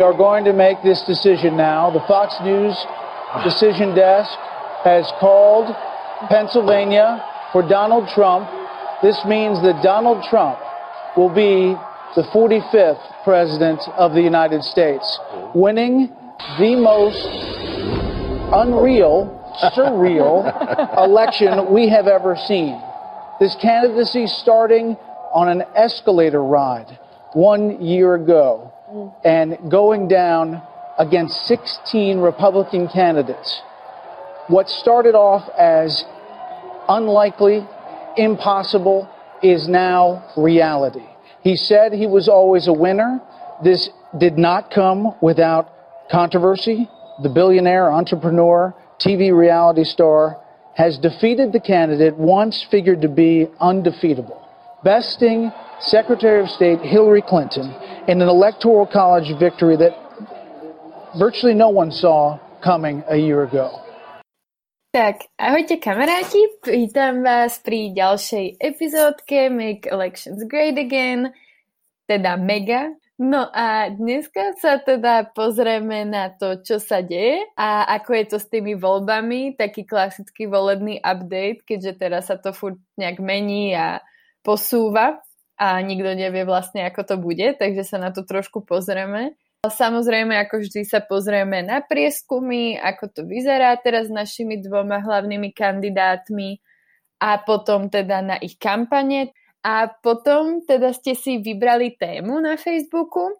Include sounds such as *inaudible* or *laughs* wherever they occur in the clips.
We are going to make this decision now. The Fox News decision desk has called Pennsylvania for Donald Trump. This means that Donald Trump will be the 45th president of the United States, winning the most unreal, surreal *laughs* election we have ever seen. This candidacy starting on an escalator ride one year ago and going down against 16 Republican candidates. What started off as unlikely, impossible, is now reality. He said he was always a winner. This did not come without controversy. The billionaire, entrepreneur, TV reality star has defeated the candidate once figured to be undefeatable, besting Secretary of State Hillary Clinton in an electoral college victory that virtually no one saw coming a year ago. Tak, ahojte kamaráti, vítam vás pri ďalšej epizódke Make Elections Great Again, teda mega. No a dneska sa teda pozrieme na to, čo sa deje a ako je to s tými voľbami, taký klasický volebný update, keďže teraz sa to furt nejak mení a posúva a nikto nevie vlastne, ako to bude, takže sa na to trošku pozrieme. Samozrejme, ako vždy sa pozrieme na prieskumy, ako to vyzerá teraz s našimi dvoma hlavnými kandidátmi a potom teda na ich kampane. A potom teda ste si vybrali tému na Facebooku,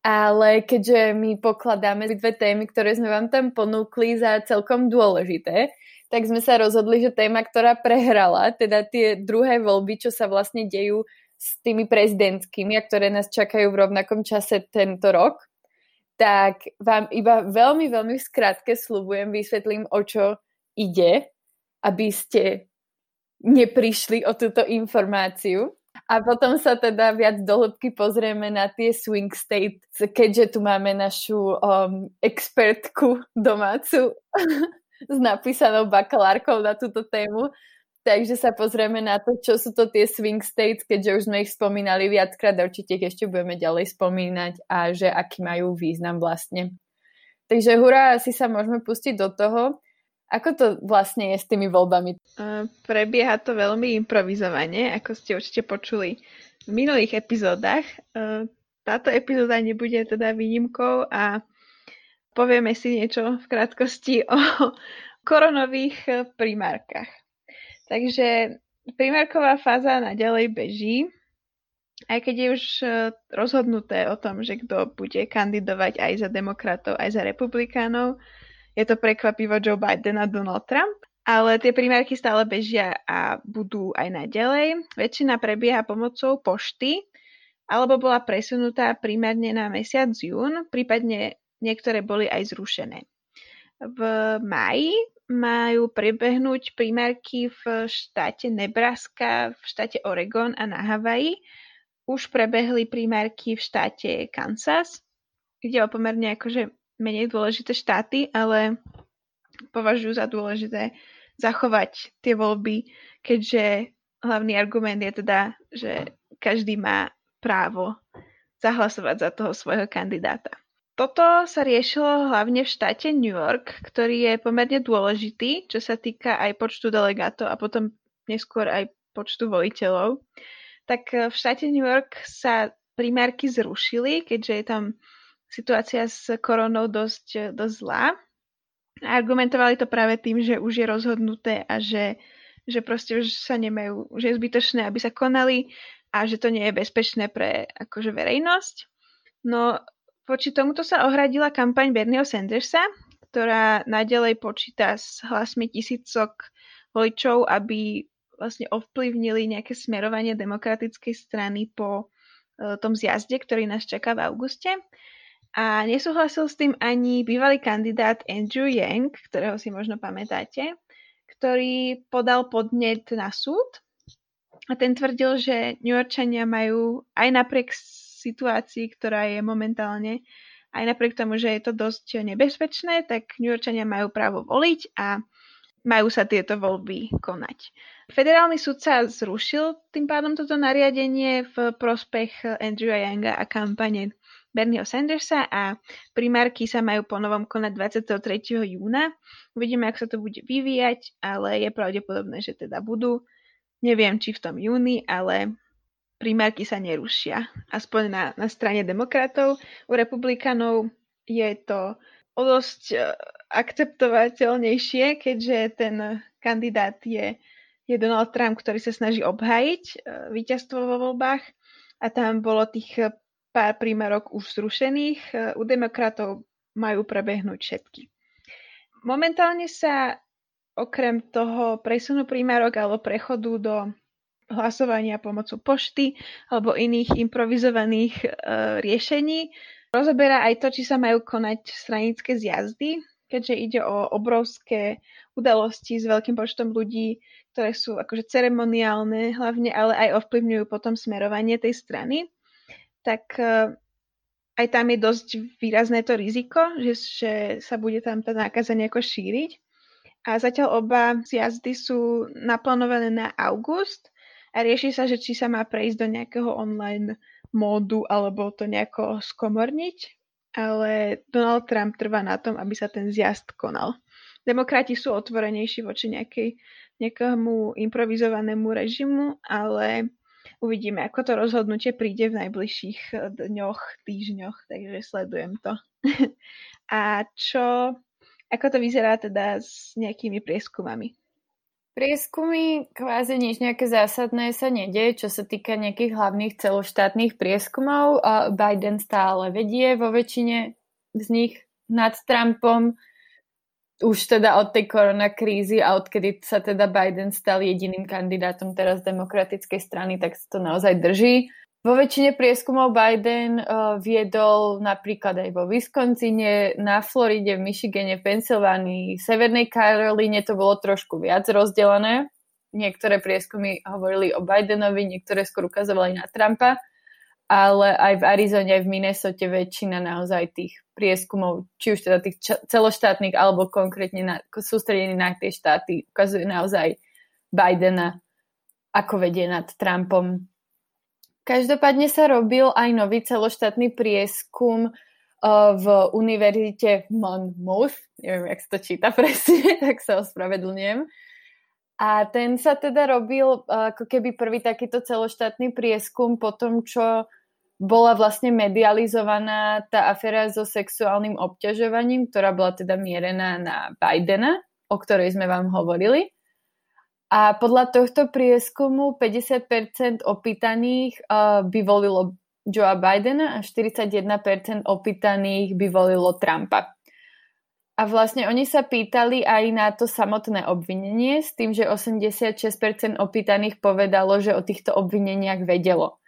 ale keďže my pokladáme dve témy, ktoré sme vám tam ponúkli za celkom dôležité, tak sme sa rozhodli, že téma, ktorá prehrala, teda tie druhé voľby, čo sa vlastne dejú s tými prezidentskými, a ktoré nás čakajú v rovnakom čase tento rok, tak vám iba veľmi, veľmi v skratke slubujem, vysvetlím, o čo ide, aby ste neprišli o túto informáciu. A potom sa teda viac dohlbky pozrieme na tie swing states, keďže tu máme našu um, expertku domácu *laughs* s napísanou bakalárkou na túto tému, Takže sa pozrieme na to, čo sú to tie swing states, keďže už sme ich spomínali viackrát určite ich ešte budeme ďalej spomínať a že aký majú význam vlastne. Takže hurá, asi sa môžeme pustiť do toho. Ako to vlastne je s tými voľbami? Prebieha to veľmi improvizovane, ako ste určite počuli v minulých epizódach. Uh, táto epizóda nebude teda výnimkou a povieme si niečo v krátkosti o koronových primárkach. Takže primárková fáza naďalej beží, aj keď je už e, rozhodnuté o tom, že kto bude kandidovať aj za demokratov, aj za republikánov. Je to prekvapivo Joe Biden a Donald Trump. Ale tie primárky stále bežia a budú aj naďalej. Väčšina prebieha pomocou pošty, alebo bola presunutá primárne na mesiac jún, prípadne niektoré boli aj zrušené. V maji majú prebehnúť primárky v štáte Nebraska, v štáte Oregon a na Havaji. Už prebehli primárky v štáte Kansas. Ide o pomerne akože menej dôležité štáty, ale považujú za dôležité zachovať tie voľby, keďže hlavný argument je teda, že každý má právo zahlasovať za toho svojho kandidáta. Toto sa riešilo hlavne v štáte New York, ktorý je pomerne dôležitý, čo sa týka aj počtu delegátov a potom neskôr aj počtu voliteľov. Tak eh, v štáte New York sa primárky zrušili, keďže je tam situácia s koronou dosť, eh, dosť zlá. Argumentovali to práve tým, že už je rozhodnuté a že, že proste už sa nemajú, že je zbytočné, aby sa konali a že to nie je bezpečné pre akože verejnosť. No Voči tomuto sa ohradila kampaň Bernieho Sandersa, ktorá nadalej počíta s hlasmi tisícok voličov, aby vlastne ovplyvnili nejaké smerovanie demokratickej strany po e, tom zjazde, ktorý nás čaká v auguste. A nesúhlasil s tým ani bývalý kandidát Andrew Yang, ktorého si možno pamätáte, ktorý podal podnet na súd a ten tvrdil, že New Yorkčania majú aj napriek situácii, ktorá je momentálne, aj napriek tomu, že je to dosť nebezpečné, tak New majú právo voliť a majú sa tieto voľby konať. Federálny súd sa zrušil tým pádom toto nariadenie v prospech Andrewa Younga a kampane Bernieho Sandersa a primárky sa majú ponovom konať 23. júna. Uvidíme, ako sa to bude vyvíjať, ale je pravdepodobné, že teda budú. Neviem, či v tom júni, ale primárky sa nerušia. Aspoň na, na strane demokratov. U republikanov je to o dosť e, akceptovateľnejšie, keďže ten kandidát je, je Donald Trump, ktorý sa snaží obhájiť e, víťazstvo vo voľbách a tam bolo tých pár prímerok už zrušených. E, u demokratov majú prebehnúť všetky. Momentálne sa okrem toho presunu primárok alebo prechodu do hlasovania pomocou pošty alebo iných improvizovaných e, riešení rozoberá aj to, či sa majú konať stranické zjazdy, keďže ide o obrovské udalosti s veľkým počtom ľudí, ktoré sú akože ceremoniálne hlavne, ale aj ovplyvňujú potom smerovanie tej strany tak e, aj tam je dosť výrazné to riziko, že, že sa bude tam tá nákaza nejako šíriť. A zatiaľ oba zjazdy sú naplánované na august a rieši sa, že či sa má prejsť do nejakého online módu alebo to nejako skomorniť. Ale Donald Trump trvá na tom, aby sa ten zjazd konal. Demokrati sú otvorenejší voči nejakej, nejakému improvizovanému režimu, ale uvidíme, ako to rozhodnutie príde v najbližších dňoch, týždňoch, takže sledujem to. *laughs* A čo, ako to vyzerá teda s nejakými prieskumami? Prieskumy, kvázi nič nejaké zásadné sa nedie, čo sa týka nejakých hlavných celoštátnych prieskumov. Biden stále vedie vo väčšine z nich nad Trumpom už teda od tej koronakrízy a odkedy sa teda Biden stal jediným kandidátom teraz demokratickej strany, tak sa to naozaj drží. Vo väčšine prieskumov Biden uh, viedol napríklad aj vo Wisconsine, na Floride, v Michigane, Pensylvánii, Severnej Karolíne to bolo trošku viac rozdelené. Niektoré prieskumy hovorili o Bidenovi, niektoré skôr ukazovali na Trumpa ale aj v Arizone, aj v Minnesote väčšina naozaj tých prieskumov, či už teda tých celoštátnych, alebo konkrétne na, sústredených na tie štáty, ukazuje naozaj Bidena, ako vedie nad Trumpom. Každopádne sa robil aj nový celoštátny prieskum uh, v univerzite Monmouth, neviem, jak sa to číta presne, *laughs* tak sa ospravedlňujem. A ten sa teda robil uh, ako keby prvý takýto celoštátny prieskum po tom, čo bola vlastne medializovaná tá aféra so sexuálnym obťažovaním, ktorá bola teda mierená na Bidena, o ktorej sme vám hovorili. A podľa tohto prieskumu 50% opýtaných uh, by volilo Joea Bidena a 41% opýtaných by volilo Trumpa. A vlastne oni sa pýtali aj na to samotné obvinenie s tým, že 86% opýtaných povedalo, že o týchto obvineniach vedelo.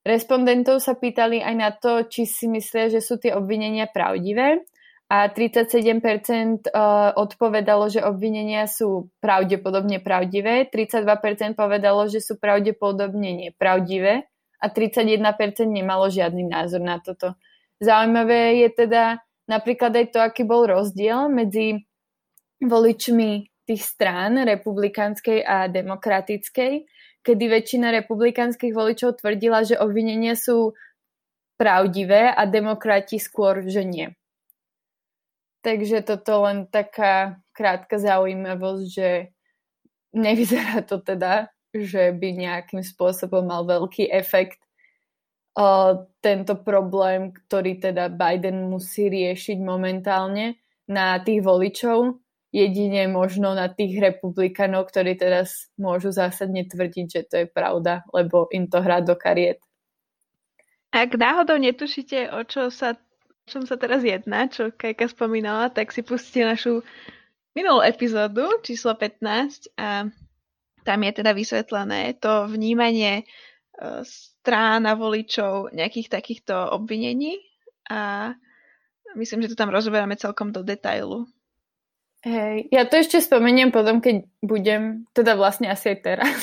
Respondentov sa pýtali aj na to, či si myslia, že sú tie obvinenia pravdivé a 37% e, odpovedalo, že obvinenia sú pravdepodobne pravdivé, 32% povedalo, že sú pravdepodobne nepravdivé a 31% nemalo žiadny názor na toto. Zaujímavé je teda napríklad aj to, aký bol rozdiel medzi voličmi tých strán, republikánskej a demokratickej kedy väčšina republikánskych voličov tvrdila, že obvinenia sú pravdivé a demokrati skôr, že nie. Takže toto len taká krátka zaujímavosť, že nevyzerá to teda, že by nejakým spôsobom mal veľký efekt o, tento problém, ktorý teda Biden musí riešiť momentálne na tých voličov jedine možno na tých republikanov, ktorí teraz môžu zásadne tvrdiť, že to je pravda, lebo im to hrá do kariet. Ak náhodou netušíte, o čo sa, čom sa teraz jedná, čo Kajka spomínala, tak si pustite našu minulú epizódu, číslo 15 a tam je teda vysvetlené to vnímanie e, strán a voličov nejakých takýchto obvinení a myslím, že to tam rozoberáme celkom do detailu. Hej, ja to ešte spomeniem potom, keď budem, teda vlastne asi aj teraz,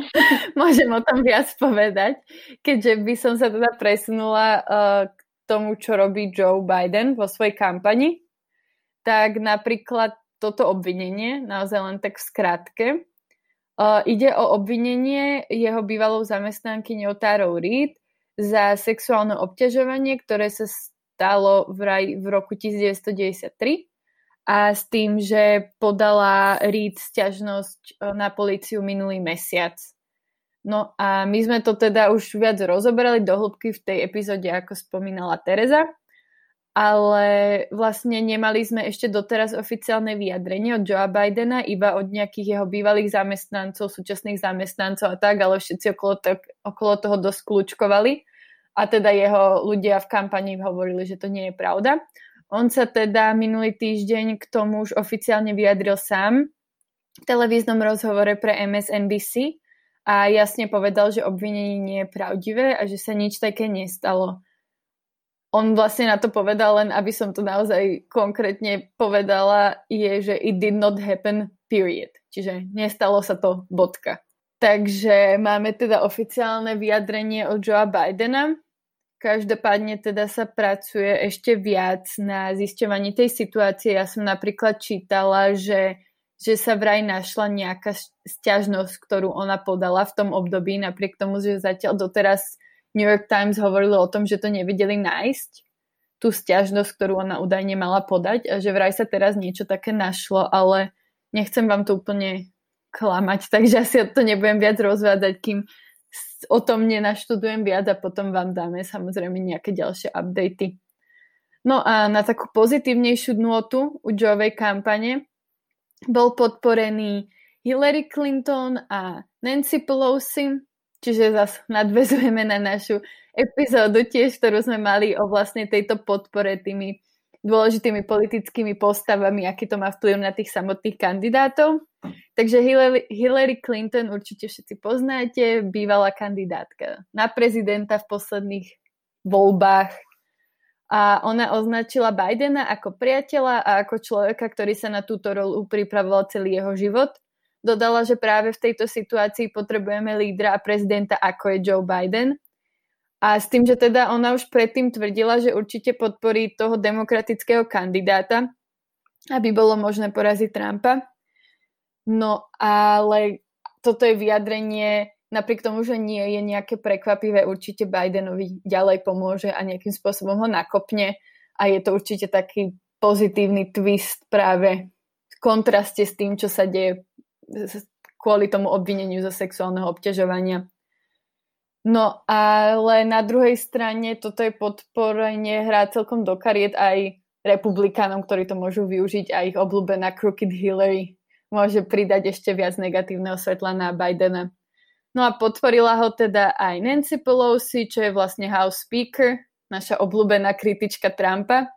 *laughs* môžem o tom viac povedať, keďže by som sa teda presunula uh, k tomu, čo robí Joe Biden vo svojej kampani, tak napríklad toto obvinenie, naozaj len tak v skratke, uh, ide o obvinenie jeho bývalou zamestnanky Tárou Reid za sexuálne obťažovanie, ktoré sa stalo vraj v roku 1993 a s tým, že podala Reed sťažnosť e, na policiu minulý mesiac. No a my sme to teda už viac rozoberali do hĺbky v tej epizóde, ako spomínala Teresa, ale vlastne nemali sme ešte doteraz oficiálne vyjadrenie od Joea Bidena, iba od nejakých jeho bývalých zamestnancov, súčasných zamestnancov a tak, ale všetci okolo, to, okolo toho dosť kľúčkovali a teda jeho ľudia v kampani hovorili, že to nie je pravda. On sa teda minulý týždeň k tomu už oficiálne vyjadril sám v televíznom rozhovore pre MSNBC a jasne povedal, že obvinenie nie je pravdivé a že sa nič také nestalo. On vlastne na to povedal, len aby som to naozaj konkrétne povedala, je, že it did not happen, period. Čiže nestalo sa to, bodka. Takže máme teda oficiálne vyjadrenie od Joea Bidena. Každopádne teda sa pracuje ešte viac na zisťovaní tej situácie. Ja som napríklad čítala, že že sa vraj našla nejaká stiažnosť, ktorú ona podala v tom období, napriek tomu, že zatiaľ doteraz New York Times hovorilo o tom, že to nevedeli nájsť, tú stiažnosť, ktorú ona údajne mala podať a že vraj sa teraz niečo také našlo, ale nechcem vám to úplne klamať, *laughs* takže asi to nebudem viac rozvádzať, kým o tom nenaštudujem viac a potom vám dáme samozrejme nejaké ďalšie updaty. No a na takú pozitívnejšiu nôtu u Joovej kampane bol podporený Hillary Clinton a Nancy Pelosi, čiže zase nadvezujeme na našu epizódu tiež, ktorú sme mali o vlastne tejto podpore tými dôležitými politickými postavami, aký to má vplyv na tých samotných kandidátov. Takže Hillary, Clinton určite všetci poznáte, bývalá kandidátka na prezidenta v posledných voľbách a ona označila Bidena ako priateľa a ako človeka, ktorý sa na túto rolu pripravoval celý jeho život. Dodala, že práve v tejto situácii potrebujeme lídra a prezidenta ako je Joe Biden. A s tým, že teda ona už predtým tvrdila, že určite podporí toho demokratického kandidáta, aby bolo možné poraziť Trumpa. No ale toto je vyjadrenie napriek tomu, že nie je nejaké prekvapivé, určite Bidenovi ďalej pomôže a nejakým spôsobom ho nakopne a je to určite taký pozitívny twist práve v kontraste s tým, čo sa deje kvôli tomu obvineniu zo sexuálneho obťažovania. No ale na druhej strane toto je podporenie hrá celkom do kariet aj republikánom, ktorí to môžu využiť a ich obľúbená Crooked Hillary môže pridať ešte viac negatívneho svetla na Bidena. No a podporila ho teda aj Nancy Pelosi, čo je vlastne House Speaker, naša obľúbená kritička Trumpa.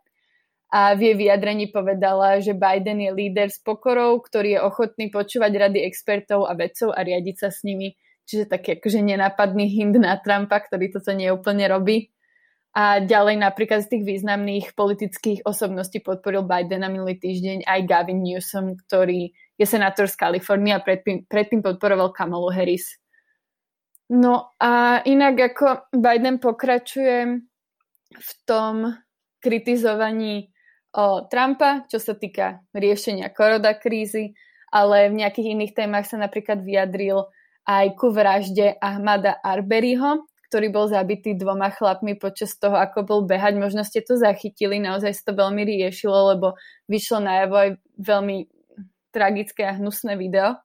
A v jej vyjadrení povedala, že Biden je líder s pokorou, ktorý je ochotný počúvať rady expertov a vedcov a riadiť sa s nimi. Čiže taký akože nenápadný hint na Trumpa, ktorý toto neúplne robí. A ďalej napríklad z tých významných politických osobností podporil Bidena minulý týždeň aj Gavin Newsom, ktorý je senátor z Kalifornie a predtým, predtým podporoval Kamalu Harris. No a inak ako Biden pokračuje v tom kritizovaní o Trumpa, čo sa týka riešenia koroda krízy, ale v nejakých iných témach sa napríklad vyjadril aj ku vražde Ahmada Arberyho, ktorý bol zabitý dvoma chlapmi počas toho, ako bol behať. Možno ste to zachytili, naozaj sa to veľmi riešilo, lebo vyšlo najavo aj veľmi tragické a hnusné video.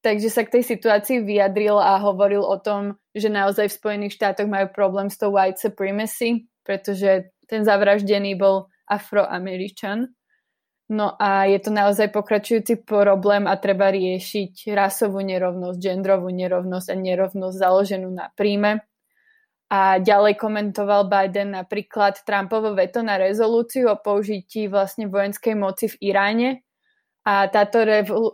Takže sa k tej situácii vyjadril a hovoril o tom, že naozaj v Spojených štátoch majú problém s tou white supremacy, pretože ten zavraždený bol afroameričan. No a je to naozaj pokračujúci problém a treba riešiť rasovú nerovnosť, genderovú nerovnosť a nerovnosť založenú na príjme. A ďalej komentoval Biden napríklad Trumpovo veto na rezolúciu o použití vlastne vojenskej moci v Iráne, a táto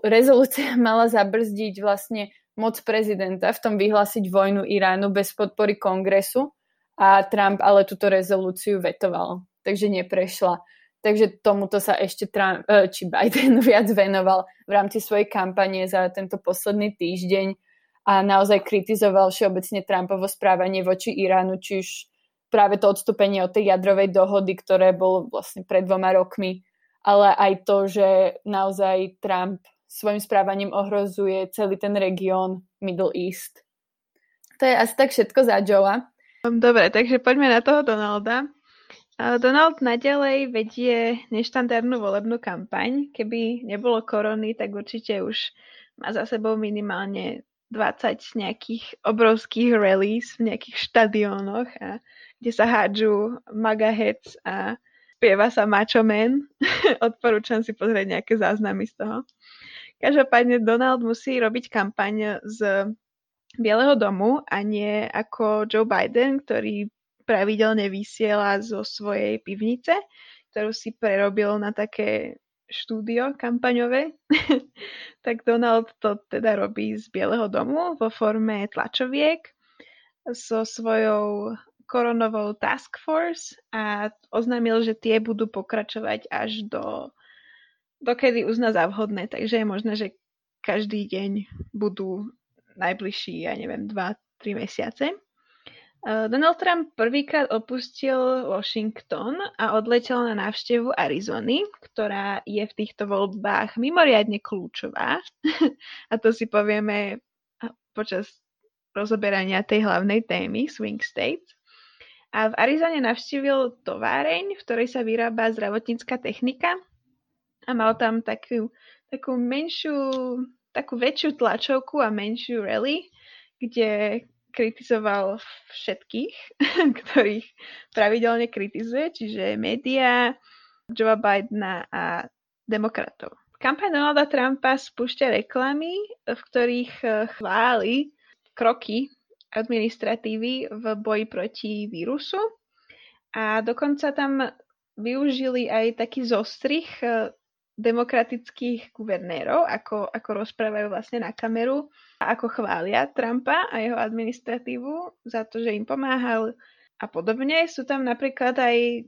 rezolúcia *laughs* mala zabrzdiť vlastne moc prezidenta v tom vyhlásiť vojnu Iránu bez podpory kongresu a Trump ale túto rezolúciu vetoval, takže neprešla. Takže tomuto sa ešte Trump, e, či Biden *laughs* viac venoval v rámci svojej kampane za tento posledný týždeň a naozaj kritizoval všeobecne Trumpovo správanie voči Iránu, či už práve to odstúpenie od tej jadrovej dohody, ktoré bolo vlastne pred dvoma rokmi ale aj to, že naozaj Trump svojim správaním ohrozuje celý ten región Middle East. To je asi tak všetko za Joea. Dobre, takže poďme na toho Donalda. Donald naďalej vedie neštandardnú volebnú kampaň. Keby nebolo korony, tak určite už má za sebou minimálne 20 nejakých obrovských rallies v nejakých štadiónoch, a, kde sa hádžu magahec a spieva sa Macho Man. *laughs* Odporúčam si pozrieť nejaké záznamy z toho. Každopádne Donald musí robiť kampaň z Bieleho domu a nie ako Joe Biden, ktorý pravidelne vysiela zo svojej pivnice, ktorú si prerobil na také štúdio kampaňové, *laughs* tak Donald to teda robí z Bieleho domu vo forme tlačoviek so svojou koronovou task force a oznámil, že tie budú pokračovať až do dokedy uzná za vhodné, takže je možné, že každý deň budú najbližší, ja neviem, 2-3 mesiace. Eh, Donald Trump prvýkrát opustil Washington a odletel na návštevu Arizony, ktorá je v týchto voľbách mimoriadne kľúčová. *laughs* a to si povieme počas rozoberania tej hlavnej témy Swing States. A v Arizone navštívil továreň, v ktorej sa vyrába zdravotnícka technika a mal tam takú, takú menšiu, takú väčšiu tlačovku a menšiu rally, kde kritizoval všetkých, *laughs* ktorých pravidelne kritizuje, čiže médiá, Joe Bidena a demokratov. Kampaň Donalda Trumpa spúšťa reklamy, v ktorých eh, chváli kroky administratívy v boji proti vírusu a dokonca tam využili aj taký zostrih eh, demokratických guvernérov, ako, ako rozprávajú vlastne na kameru a ako chvália Trumpa a jeho administratívu za to, že im pomáhal a podobne. Sú tam napríklad aj e,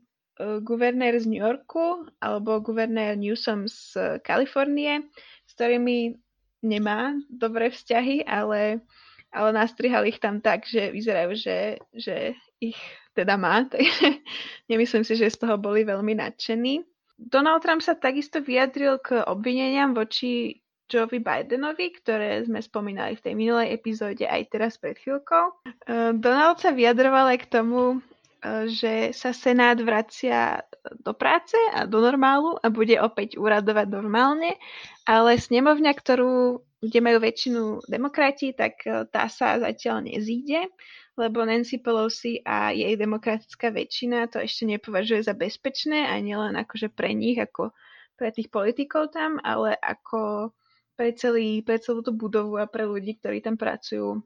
guvernér z New Yorku alebo guvernér Newsom z Kalifornie, s ktorými nemá dobré vzťahy, ale, ale nastrihal ich tam tak, že vyzerajú, že, že ich teda má, *laughs* takže nemyslím si, že z toho boli veľmi nadšení. Donald Trump sa takisto vyjadril k obvineniam voči Joe Bidenovi, ktoré sme spomínali v tej minulej epizóde aj teraz pred chvíľkou. E, Donald sa vyjadroval aj k tomu, e, že sa Senát vracia do práce a do normálu a bude opäť úradovať normálne, ale snemovňa, ktorú, kde majú väčšinu demokrati, tak e, tá sa zatiaľ nezíde lebo Nancy Pelosi a jej demokratická väčšina to ešte nepovažuje za bezpečné a nielen akože pre nich, ako pre tých politikov tam, ale ako pre, celý, pre celú tú budovu a pre ľudí, ktorí tam pracujú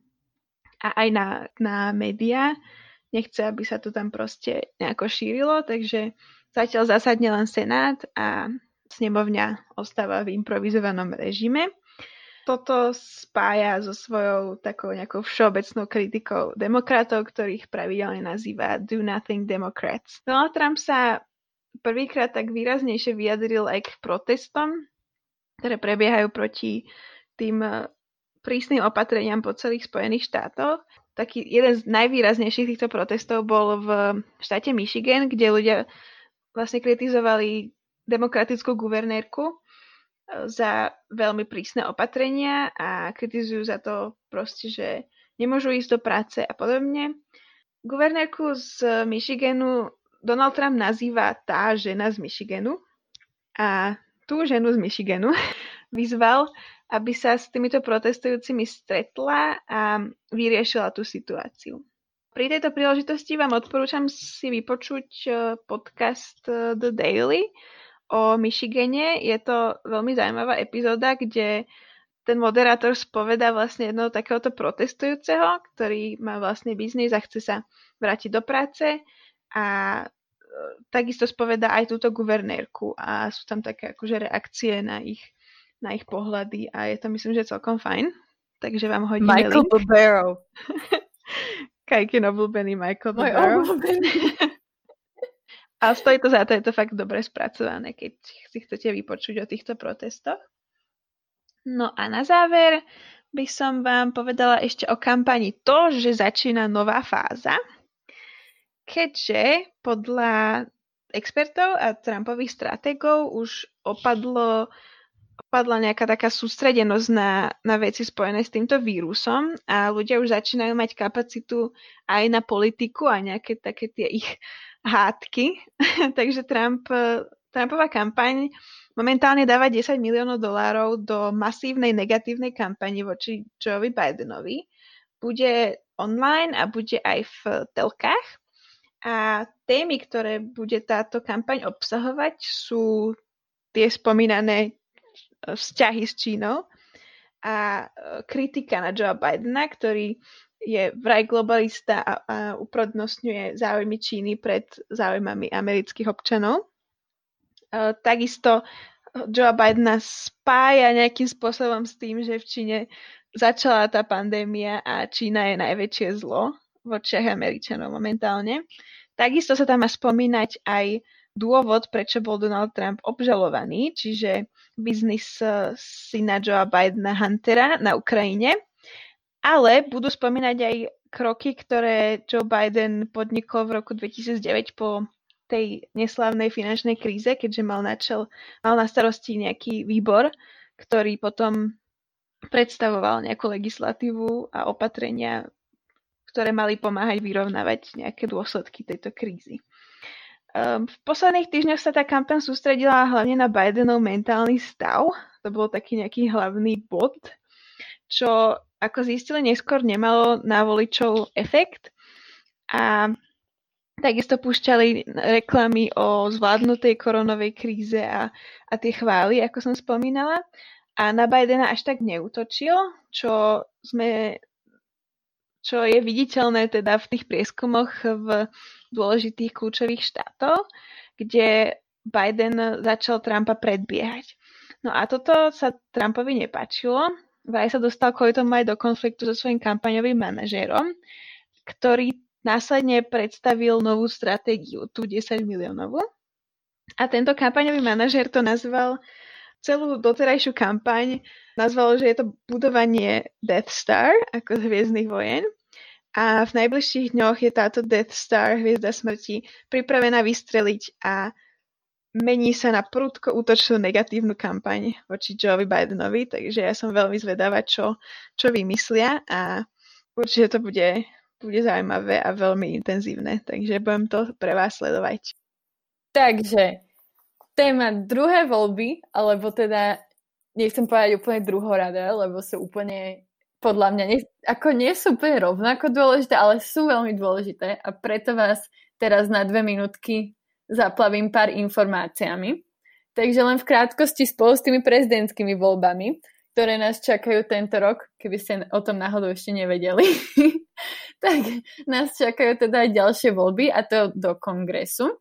a aj na, na médiá. Nechce, aby sa to tam proste nejako šírilo, takže zatiaľ zásadne len Senát a snemovňa ostáva v improvizovanom režime toto spája so svojou takou nejakou všeobecnou kritikou demokratov, ktorých pravidelne nazýva Do Nothing Democrats. Donald Trump sa prvýkrát tak výraznejšie vyjadril aj k protestom, ktoré prebiehajú proti tým eh, prísnym opatreniam po celých Spojených štátoch. Taký jeden z najvýraznejších týchto protestov bol v štáte Michigan, kde ľudia vlastne kritizovali demokratickú guvernérku za veľmi prísne opatrenia a kritizujú za to proste, že nemôžu ísť do práce a podobne. Guvernérku z Michiganu Donald Trump nazýva tá žena z Michiganu a tú ženu z Michiganu *laughs* vyzval, aby sa s týmito protestujúcimi stretla a vyriešila tú situáciu. Pri tejto príležitosti vám odporúčam si vypočuť eh, podcast eh, The Daily, o Michigane. Je to veľmi zaujímavá epizóda, kde ten moderátor spovedá vlastne jednoho takéhoto protestujúceho, ktorý má vlastne biznis a chce sa vrátiť do práce a e, takisto spovedá aj túto guvernérku a sú tam také akože reakcie na ich, na ich pohľady a je to myslím, že celkom fajn. Takže vám hodíme Michael link. *laughs* Kajkin obľúbený Michael Barbero. *laughs* Ale stojí to za to, je to fakt dobre spracované, keď si chcete vypočuť o týchto protestoch. No a na záver by som vám povedala ešte o kampani to, že začína nová fáza, keďže podľa expertov a Trumpových stratégov už opadlo padla nejaká taká sústredenosť na, na veci spojené s týmto vírusom a ľudia už začínajú mať kapacitu aj na politiku a nejaké také tie ich hádky. *laughs* Takže Trump, Trumpová kampaň momentálne dáva 10 miliónov dolárov do masívnej negatívnej kampani voči Joevi Bidenovi. Bude online a bude aj v telkách. A témy, ktoré bude táto kampaň obsahovať, sú tie spomínané e, vzťahy s Čínou a e, kritika na Joe Bidena, ktorý je vraj globalista a, a uprodnostňuje záujmy Číny pred záujmami amerických občanov. E, takisto Joe Bidena spája nejakým spôsobom s tým, že v Číne začala tá pandémia a Čína je najväčšie zlo v očiach Američanov momentálne. Takisto sa tam má spomínať aj dôvod, prečo bol Donald Trump obžalovaný, čiže biznis eh, syna Joea Bidena Huntera na Ukrajine. Ale budú spomínať aj kroky, ktoré Joe Biden podnikol v roku 2009 po tej neslávnej finančnej kríze, keďže mal, načel, mal na starosti nejaký výbor, ktorý potom predstavoval nejakú legislatívu a opatrenia, ktoré mali pomáhať vyrovnávať nejaké dôsledky tejto krízy. Um, v posledných týždňoch sa tá kampaň sústredila hlavne na Bidenov mentálny stav. To bol taký nejaký hlavný bod, čo ako zistili neskôr nemalo na voličov efekt. A takisto púšťali reklamy o zvládnutej koronovej kríze a, a tie chvály, ako som spomínala a na Bidena až tak neútočil, čo sme čo je viditeľné teda v tých prieskumoch v dôležitých kľúčových štátoch, kde Biden začal Trumpa predbiehať. No a toto sa Trumpovi nepačilo. Vraj sa dostal kvôli tomu aj do konfliktu so svojím kampaňovým manažérom, ktorý následne predstavil novú stratégiu, tú 10 miliónovú. A tento kampaňový manažér to nazval celú doterajšiu kampaň nazvalo, že je to budovanie Death Star, ako Hviezdnych vojen. A v najbližších dňoch je táto Death Star, hviezda smrti, pripravená vystreliť a mení sa na prudko útočnú negatívnu kampaň voči Joevi Bidenovi, takže ja som veľmi zvedavá, čo, čo vymyslia a určite to bude, bude zaujímavé a veľmi intenzívne, takže budem to pre vás sledovať. Takže téma druhé voľby, alebo teda nechcem povedať úplne druhoradé, lebo sú úplne podľa mňa nie, ako nie sú úplne rovnako dôležité, ale sú veľmi dôležité a preto vás teraz na dve minútky zaplavím pár informáciami. Takže len v krátkosti spolu s tými prezidentskými voľbami, ktoré nás čakajú tento rok, keby ste o tom náhodou ešte nevedeli, *laughs* tak nás čakajú teda aj ďalšie voľby a to do kongresu.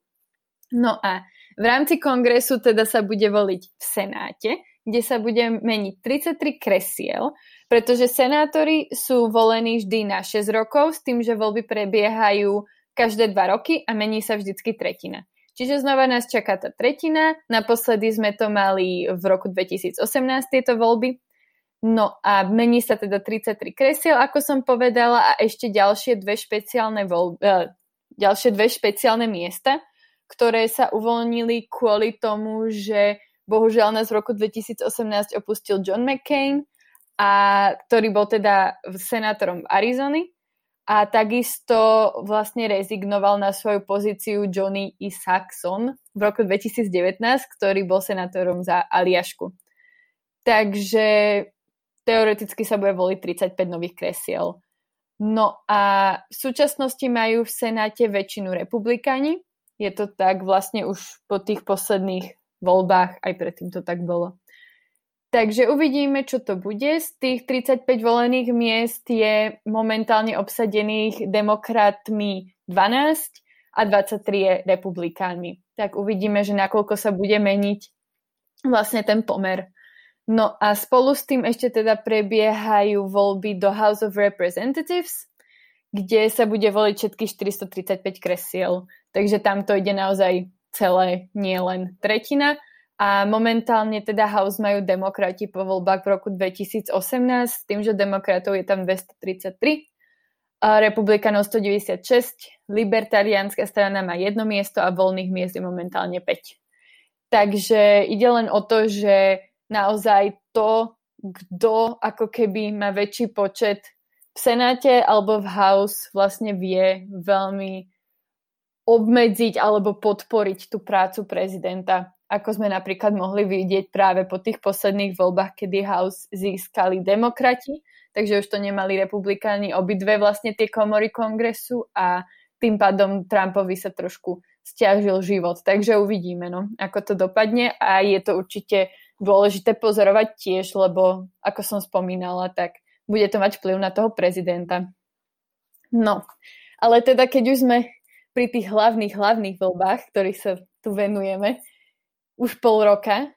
No a v rámci kongresu teda sa bude voliť v Senáte, kde sa bude meniť 33 kresiel, pretože senátori sú volení vždy na 6 rokov s tým, že voľby prebiehajú každé 2 roky a mení sa vždycky tretina. Čiže znova nás čaká tá tretina. Naposledy sme to mali v roku 2018 tieto voľby. No a mení sa teda 33 kresiel, ako som povedala, a ešte ďalšie dve špeciálne, voľby, uh, ďalšie dve špeciálne miesta, ktoré sa uvoľnili kvôli tomu, že bohužiaľ nás v roku 2018 opustil John McCain, a, ktorý bol teda senátorom Arizony a takisto vlastne rezignoval na svoju pozíciu Johnny. Saxon v roku 2019, ktorý bol senátorom za Aliašku. Takže teoreticky sa bude voliť 35 nových kresiel. No a v súčasnosti majú v Senáte väčšinu republikáni, je to tak vlastne už po tých posledných voľbách, aj predtým to tak bolo. Takže uvidíme, čo to bude. Z tých 35 volených miest je momentálne obsadených demokratmi 12 a 23 je republikánmi. Tak uvidíme, že nakoľko sa bude meniť vlastne ten pomer. No a spolu s tým ešte teda prebiehajú voľby do House of Representatives, kde sa bude voliť všetkých 435 kresiel. Takže tam to ide naozaj celé, nie len tretina. A momentálne teda House majú demokrati po voľbách v roku 2018, s tým, že demokratov je tam 233, a republikanov 196, libertariánska strana má jedno miesto a voľných miest je momentálne 5. Takže ide len o to, že naozaj to, kto ako keby má väčší počet v Senáte alebo v House vlastne vie veľmi obmedziť alebo podporiť tú prácu prezidenta ako sme napríklad mohli vidieť práve po tých posledných voľbách, kedy House získali demokrati, takže už to nemali republikáni obidve vlastne tie komory kongresu a tým pádom Trumpovi sa trošku stiažil život. Takže uvidíme, no, ako to dopadne a je to určite dôležité pozorovať tiež, lebo ako som spomínala, tak bude to mať vplyv na toho prezidenta. No, ale teda keď už sme pri tých hlavných, hlavných voľbách, ktorých sa tu venujeme, už pol roka,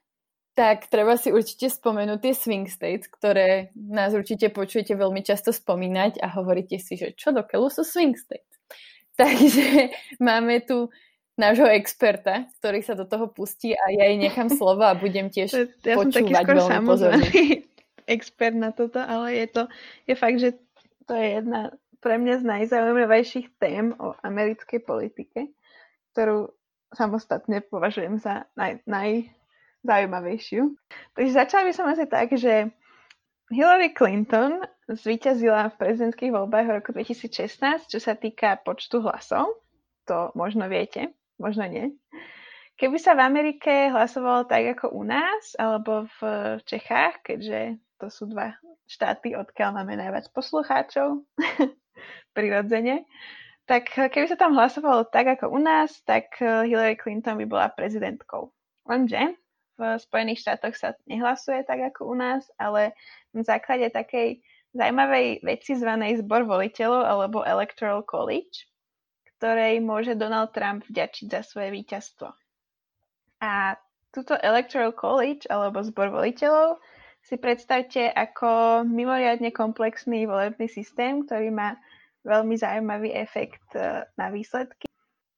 tak treba si určite spomenúť tie swing states, ktoré nás určite počujete veľmi často spomínať a hovoríte si, že čo do keľu sú swing states. *laughs* Takže máme tu nášho experta, ktorý sa do toho pustí a ja jej nechám *laughs* slovo a budem tiež ja počúvať veľmi pozorne. *laughs* expert na toto, ale je to je fakt, že to je jedna pre mňa z najzaujímavejších tém o americkej politike, ktorú samostatne považujem za naj, najzaujímavejšiu. Takže začala by som asi tak, že Hillary Clinton zvíťazila v prezidentských voľbách v roku 2016, čo sa týka počtu hlasov. To možno viete, možno nie. Keby sa v Amerike hlasovalo tak ako u nás, alebo v Čechách, keďže to sú dva štáty, odkiaľ máme najviac poslucháčov, *laughs* prirodzene, tak eh, keby sa tam hlasovalo tak ako u nás, tak eh, Hillary Clinton by bola prezidentkou. Lenže v Spojených štátoch sa nehlasuje tak ako u nás, ale na základe takej zaujímavej veci zvanej zbor voliteľov alebo Electoral College, ktorej môže Donald Trump vďačiť za svoje víťazstvo. A túto Electoral College alebo zbor voliteľov si predstavte ako mimoriadne komplexný volebný systém, ktorý má veľmi zaujímavý efekt e, na výsledky.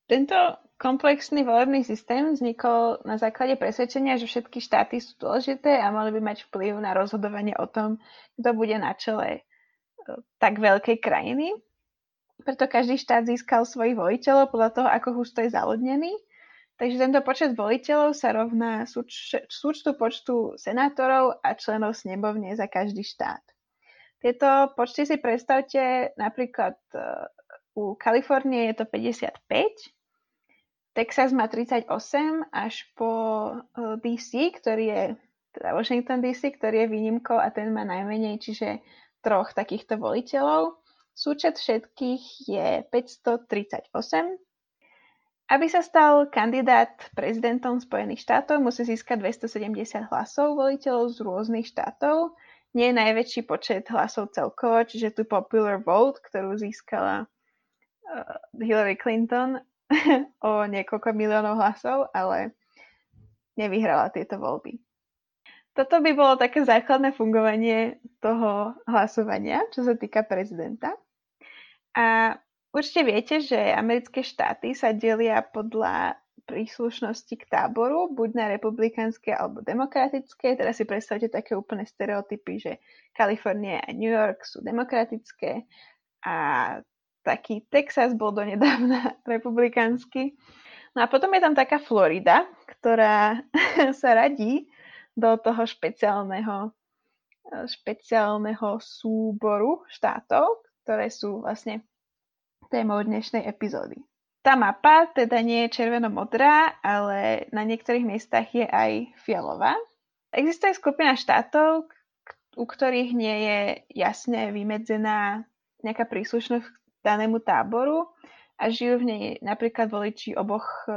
Tento komplexný volebný systém vznikol na základe presvedčenia, že všetky štáty sú dôležité a mali by mať vplyv na rozhodovanie o tom, kto bude na čele e, tak veľkej krajiny. Preto každý štát získal svojich voliteľov podľa toho, ako husto je zalodnený. Takže tento počet voliteľov sa rovná súčtu počtu senátorov a členov snebovne za každý štát. Tieto počty si predstavte napríklad e, u Kalifornie je to 55, Texas má 38 až po e, DC, ktorý je teda Washington DC, ktorý je výnimkou a ten má najmenej, čiže troch takýchto voliteľov. Súčet všetkých je 538. Aby sa stal kandidát prezidentom Spojených štátov, musí získať 270 hlasov voliteľov z rôznych štátov nie je najväčší počet hlasov celkovo, čiže tu popular vote, ktorú získala uh, Hillary Clinton *laughs* o niekoľko miliónov hlasov, ale nevyhrala tieto voľby. Toto by bolo také základné fungovanie toho hlasovania, čo sa týka prezidenta. A určite viete, že americké štáty sa delia podľa príslušnosti k táboru, buď na republikánske alebo demokratické. Teraz si predstavte také úplné stereotypy, že Kalifornia a New York sú demokratické a taký Texas bol donedávna *laughs* republikánsky. No a potom je tam taká Florida, ktorá *laughs* sa radí do toho špeciálneho, špeciálneho súboru štátov, ktoré sú vlastne témou dnešnej epizódy. Tá mapa teda nie je červeno-modrá, ale na niektorých miestach je aj fialová. Existuje skupina štátov, u ktorých nie je jasne vymedzená nejaká príslušnosť k danému táboru a žijú v nej napríklad voliči oboch,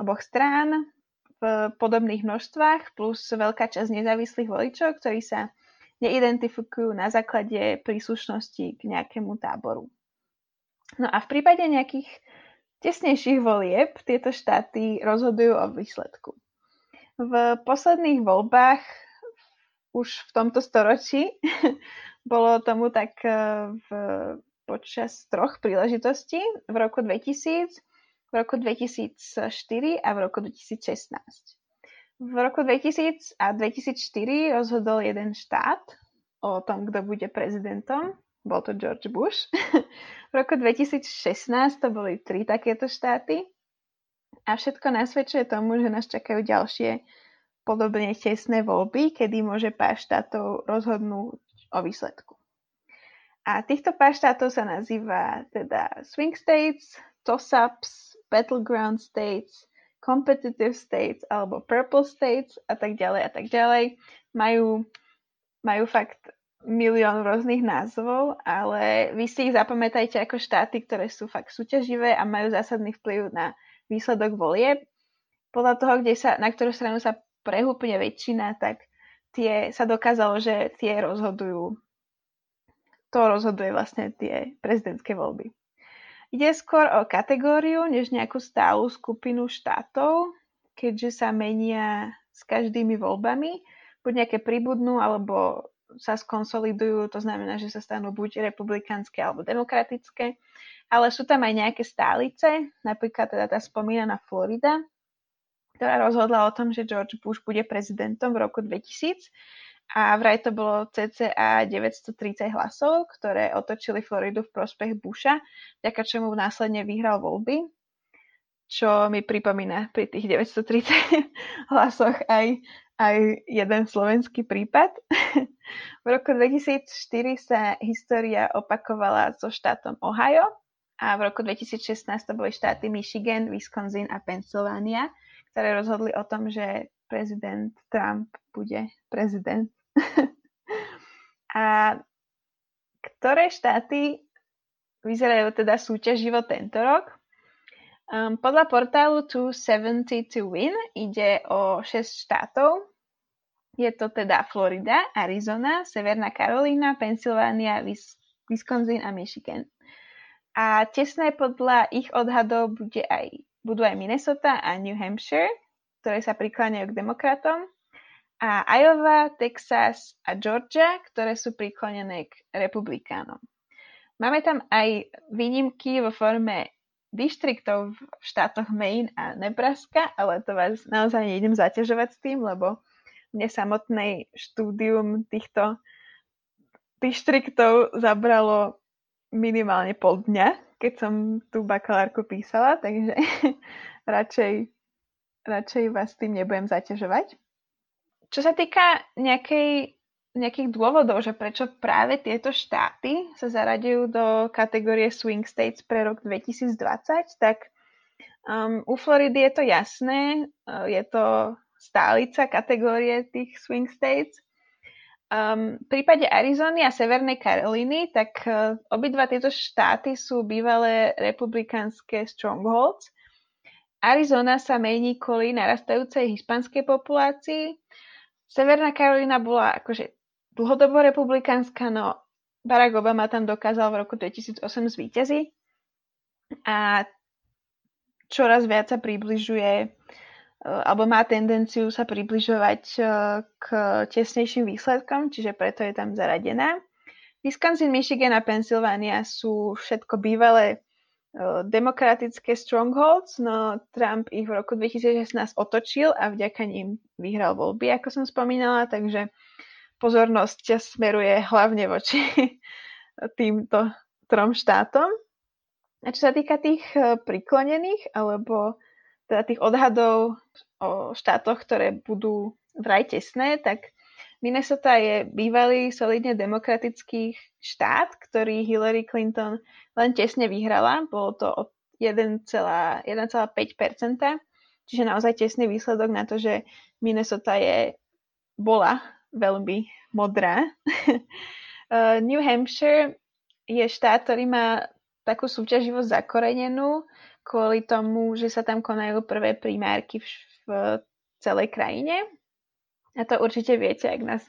oboch strán v podobných množstvách plus veľká časť nezávislých voličov, ktorí sa neidentifikujú na základe príslušnosti k nejakému táboru. No a v prípade nejakých tesnejších volieb tieto štáty rozhodujú o výsledku. V posledných voľbách už v tomto storočí *laughs* bolo tomu tak e, v, počas troch príležitostí v roku 2000, v roku 2004 a v roku 2016. V roku 2000 a 2004 rozhodol jeden štát o tom, kto bude prezidentom bol to George Bush. *laughs* v roku 2016 to boli tri takéto štáty a všetko nasvedčuje tomu, že nás čakajú ďalšie podobne tesné voľby, kedy môže pár štátov rozhodnúť o výsledku. A týchto pár štátov sa nazýva teda swing states, toss-ups, battleground states, competitive states alebo purple states a tak ďalej a tak ďalej. Majú, majú fakt milión rôznych názvov, ale vy si ich zapamätajte ako štáty, ktoré sú fakt súťaživé a majú zásadný vplyv na výsledok volieb. Podľa toho, kde sa, na ktorú stranu sa prehúpne väčšina, tak tie, sa dokázalo, že tie rozhodujú, to rozhoduje vlastne tie prezidentské voľby. Ide skôr o kategóriu, než nejakú stálu skupinu štátov, keďže sa menia s každými voľbami. Buď nejaké pribudnú, alebo sa skonsolidujú, to znamená, že sa stanú buď republikánske alebo demokratické, ale sú tam aj nejaké stálice, napríklad teda tá spomínaná Florida, ktorá rozhodla o tom, že George Bush bude prezidentom v roku 2000 a vraj to bolo cca 930 hlasov, ktoré otočili Floridu v prospech Busha, vďaka čomu následne vyhral voľby, čo mi pripomína pri tých 930 *laughs* hlasoch aj, aj jeden slovenský prípad. v roku 2004 sa história opakovala so štátom Ohio a v roku 2016 to boli štáty Michigan, Wisconsin a Pennsylvania, ktoré rozhodli o tom, že prezident Trump bude prezident. *laughs* a ktoré štáty vyzerajú teda súťaživo tento rok? Um, podľa portálu 270 to Win ide o 6 štátov. Je to teda Florida, Arizona, Severná Karolína, Pensylvánia, Wisconsin a Michigan. A tesné podľa ich odhadov bude aj budú aj Minnesota a New Hampshire, ktoré sa prikláňajú k demokratom, a Iowa, Texas a Georgia, ktoré sú priklonené k republikánom. Máme tam aj výnimky vo forme distriktov v štátoch Maine a Nebraska, ale to vás naozaj nejdem zaťažovať s tým, lebo mne samotnej štúdium týchto distriktov zabralo minimálne pol dňa, keď som tú bakalárku písala, takže *laughs* radšej, radšej vás tým nebudem zaťažovať. Čo sa týka nejakej, nejakých dôvodov, že prečo práve tieto štáty sa zaradujú do kategórie Swing States pre rok 2020, tak um, u Floridy je to jasné, uh, je to stálica kategórie tých Swing States. Um, v prípade Arizony a Severnej Karolíny, tak uh, obidva tieto štáty sú bývalé republikánske strongholds. Arizona sa mení kvôli narastajúcej hispanskej populácii. Severná Karolína bola akože dlhodobo republikánska, no Barack Obama tam dokázal v roku 2008 zvíťaziť a čoraz viac sa približuje alebo má tendenciu sa približovať eh, k tesnejším výsledkom, čiže preto je tam zaradená. Wisconsin, Michigan a Pennsylvania sú všetko bývalé eh, demokratické strongholds, no Trump ich v roku 2016 otočil a vďaka ním vyhral voľby, ako som spomínala, takže pozornosť smeruje hlavne voči *laughs* týmto trom štátom. A čo sa týka tých priklonených alebo teda tých odhadov o štátoch, ktoré budú vraj tesné, tak Minnesota je bývalý solidne demokratický štát, ktorý Hillary Clinton len tesne vyhrala. Bolo to o 1,5%, čiže naozaj tesný výsledok na to, že Minnesota je, bola veľmi modrá. Uh, *laughs* New Hampshire je štát, ktorý má takú súťaživosť zakorenenú kvôli tomu, že sa tam konajú prvé primárky v, v celej krajine. A to určite viete, ak nás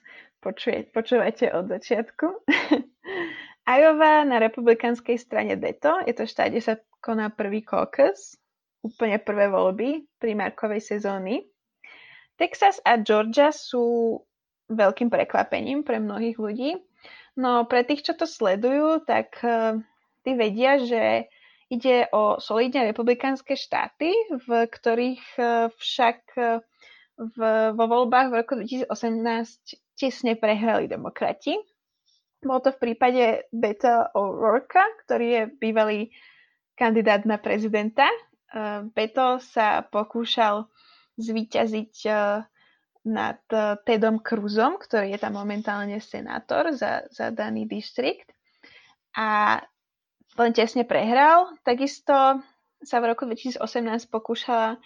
počuje, počúvate od začiatku. *laughs* Iowa na republikánskej strane Deto, je to štát, kde sa koná prvý caucus, úplne prvé voľby primárkovej sezóny. Texas a Georgia sú veľkým prekvapením pre mnohých ľudí. No pre tých, čo to sledujú, tak uh, tí vedia, že Ide o solidne republikánske štáty, v ktorých e, však e, v, vo voľbách v roku 2018 tesne prehrali demokrati. Bolo to v prípade Beto O'Rourke, ktorý je bývalý kandidát na prezidenta. E, Beto sa pokúšal zvíťaziť nad Tedom Cruzom, ktorý je tam momentálne senátor za, za daný distrikt. A len tesne prehral. Takisto sa v roku 2018 pokúšala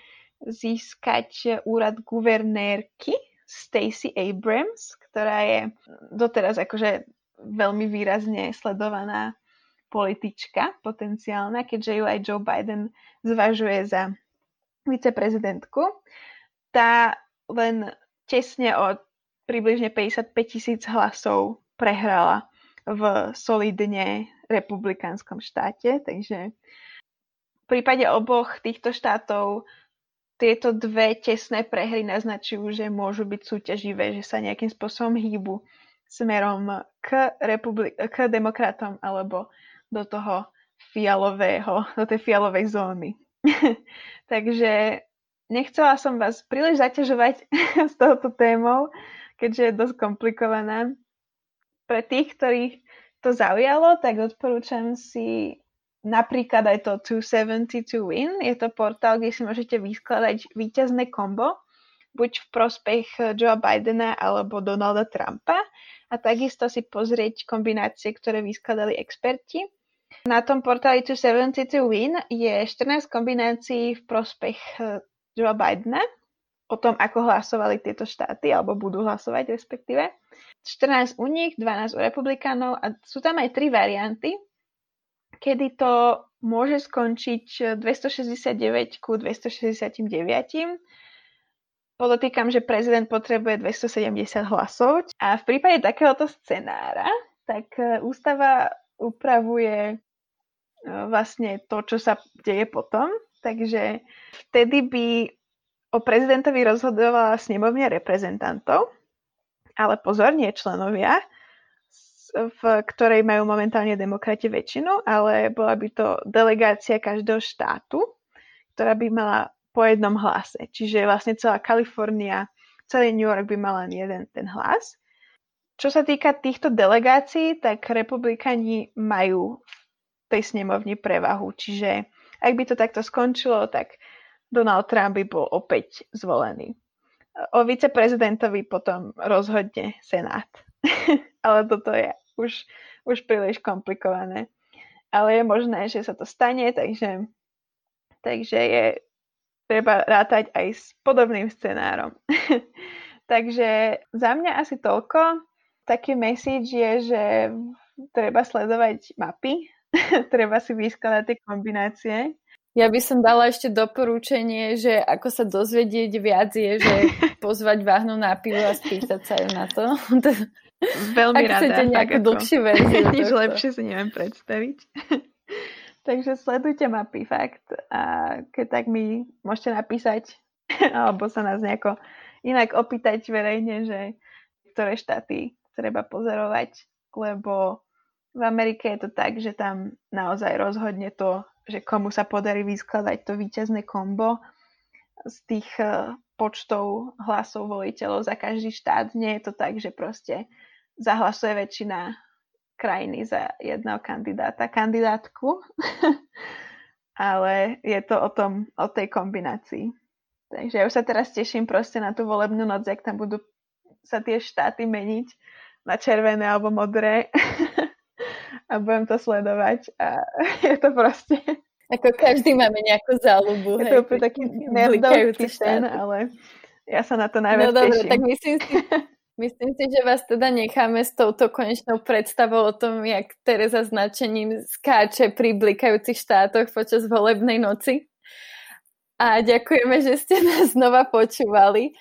získať úrad guvernérky Stacey Abrams, ktorá je doteraz akože veľmi výrazne sledovaná politička potenciálna, keďže ju aj Joe Biden zvažuje za viceprezidentku. Tá len tesne o približne 55 tisíc hlasov prehrala v solidne republikánskom štáte, takže v prípade oboch týchto štátov tieto dve tesné prehry naznačujú, že môžu byť súťaživé, že sa nejakým spôsobom hýbu smerom k, republi- k demokratom alebo do toho fialového, do tej fialovej zóny. *laughs* Takže nechcela som vás príliš zaťažovať *laughs* s touto témou, keďže je dosť komplikovaná. Pre tých, ktorých to zaujalo, tak odporúčam si napríklad aj to 272 Win. Je to portál, kde si môžete vyskladať víťazné kombo, buď v prospech Joea Bidena alebo Donalda Trumpa a takisto si pozrieť kombinácie, ktoré vyskladali experti. Na tom portáli 272 Win je 14 kombinácií v prospech eh, Joea Bidena, o tom, ako hlasovali tieto štáty, alebo budú hlasovať respektíve. 14 u nich, 12 u republikánov a sú tam aj tri varianty, kedy to môže skončiť 269 ku 269. Podotýkam, že prezident potrebuje 270 hlasov a v prípade takéhoto scenára, tak e, ústava upravuje e, vlastne to, čo sa deje potom. Takže vtedy by o prezidentovi rozhodovala snemovňa reprezentantov, ale pozor, nie členovia, v ktorej majú momentálne demokrati väčšinu, ale bola by to delegácia každého štátu, ktorá by mala po jednom hlase. Čiže vlastne celá Kalifornia, celý New York by mal len jeden ten hlas. Čo sa týka týchto delegácií, tak republikani majú v tej snemovni prevahu. Čiže ak by to takto skončilo, tak Donald Trump by bol opäť zvolený. O viceprezidentovi potom rozhodne Senát. *laughs* Ale toto je už, už príliš komplikované. Ale je možné, že sa to stane, takže, takže je treba rátať aj s podobným scenárom. *laughs* takže za mňa asi toľko. Taký message je, že treba sledovať mapy, *laughs* treba si vyskladať tie kombinácie. Ja by som dala ešte doporučenie, že ako sa dozvedieť viac je, že *laughs* pozvať váhnu na pivo a spýtať sa ju na to. *laughs* Veľmi Ak rada. chcete nejakú ako... dlhšiu verziu. *laughs* Nič lepšie si neviem predstaviť. Takže sledujte mapy, fakt. A keď tak mi môžete napísať, alebo sa nás nejako inak opýtať verejne, že ktoré štáty treba pozorovať, lebo v Amerike je to tak, že tam naozaj rozhodne to, že komu sa podarí vyskladať to víťazné kombo z tých eh, počtov hlasov voliteľov za každý štát. Nie je to tak, že proste zahlasuje väčšina krajiny za jedného kandidáta, kandidátku, *laughs* ale je to o, tom, o tej kombinácii. Takže ja už sa teraz teším proste na tú volebnú noc, ak tam budú sa tie štáty meniť na červené alebo modré *laughs* a budem to sledovať a *laughs* je to proste ako každý máme nejakú záľubu. Je to úplne taký nerdovský ten, ale ja sa na to najviac no, dobre, tak myslím si, *laughs* myslím si, že vás teda necháme s touto konečnou predstavou o tom, jak Teresa značením skáče pri blikajúcich štátoch počas volebnej noci. A ďakujeme, že ste nás znova počúvali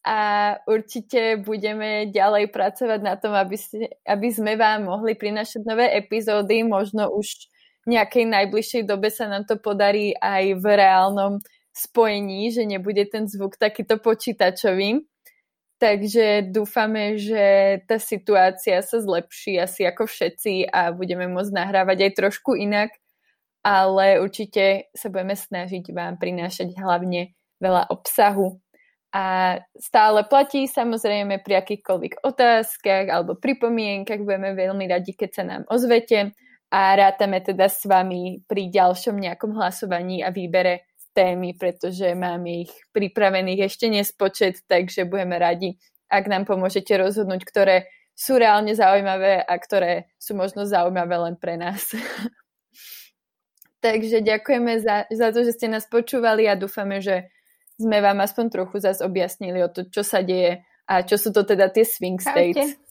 a určite budeme ďalej pracovať na tom, aby, si, aby sme vám mohli prinašať nové epizódy, možno už nejakej najbližšej dobe sa nám to podarí aj v reálnom spojení, že nebude ten zvuk takýto počítačový. Takže dúfame, že tá situácia sa zlepší asi ako všetci a budeme môcť nahrávať aj trošku inak, ale určite sa budeme snažiť vám prinášať hlavne veľa obsahu. A stále platí samozrejme pri akýchkoľvek otázkach alebo pripomienkach. Budeme veľmi radi, keď sa nám ozvete a rátame teda s vami pri ďalšom nejakom hlasovaní a výbere témy, pretože máme ich pripravených ešte nespočet, takže budeme radi, ak nám pomôžete rozhodnúť, ktoré sú reálne zaujímavé a ktoré sú možno zaujímavé len pre nás. *laughs* Takže ďakujeme za, za to, že ste nás počúvali a dúfame, že sme vám aspoň trochu zase objasnili o to, čo sa deje a čo sú to teda tie swing states. Čaute.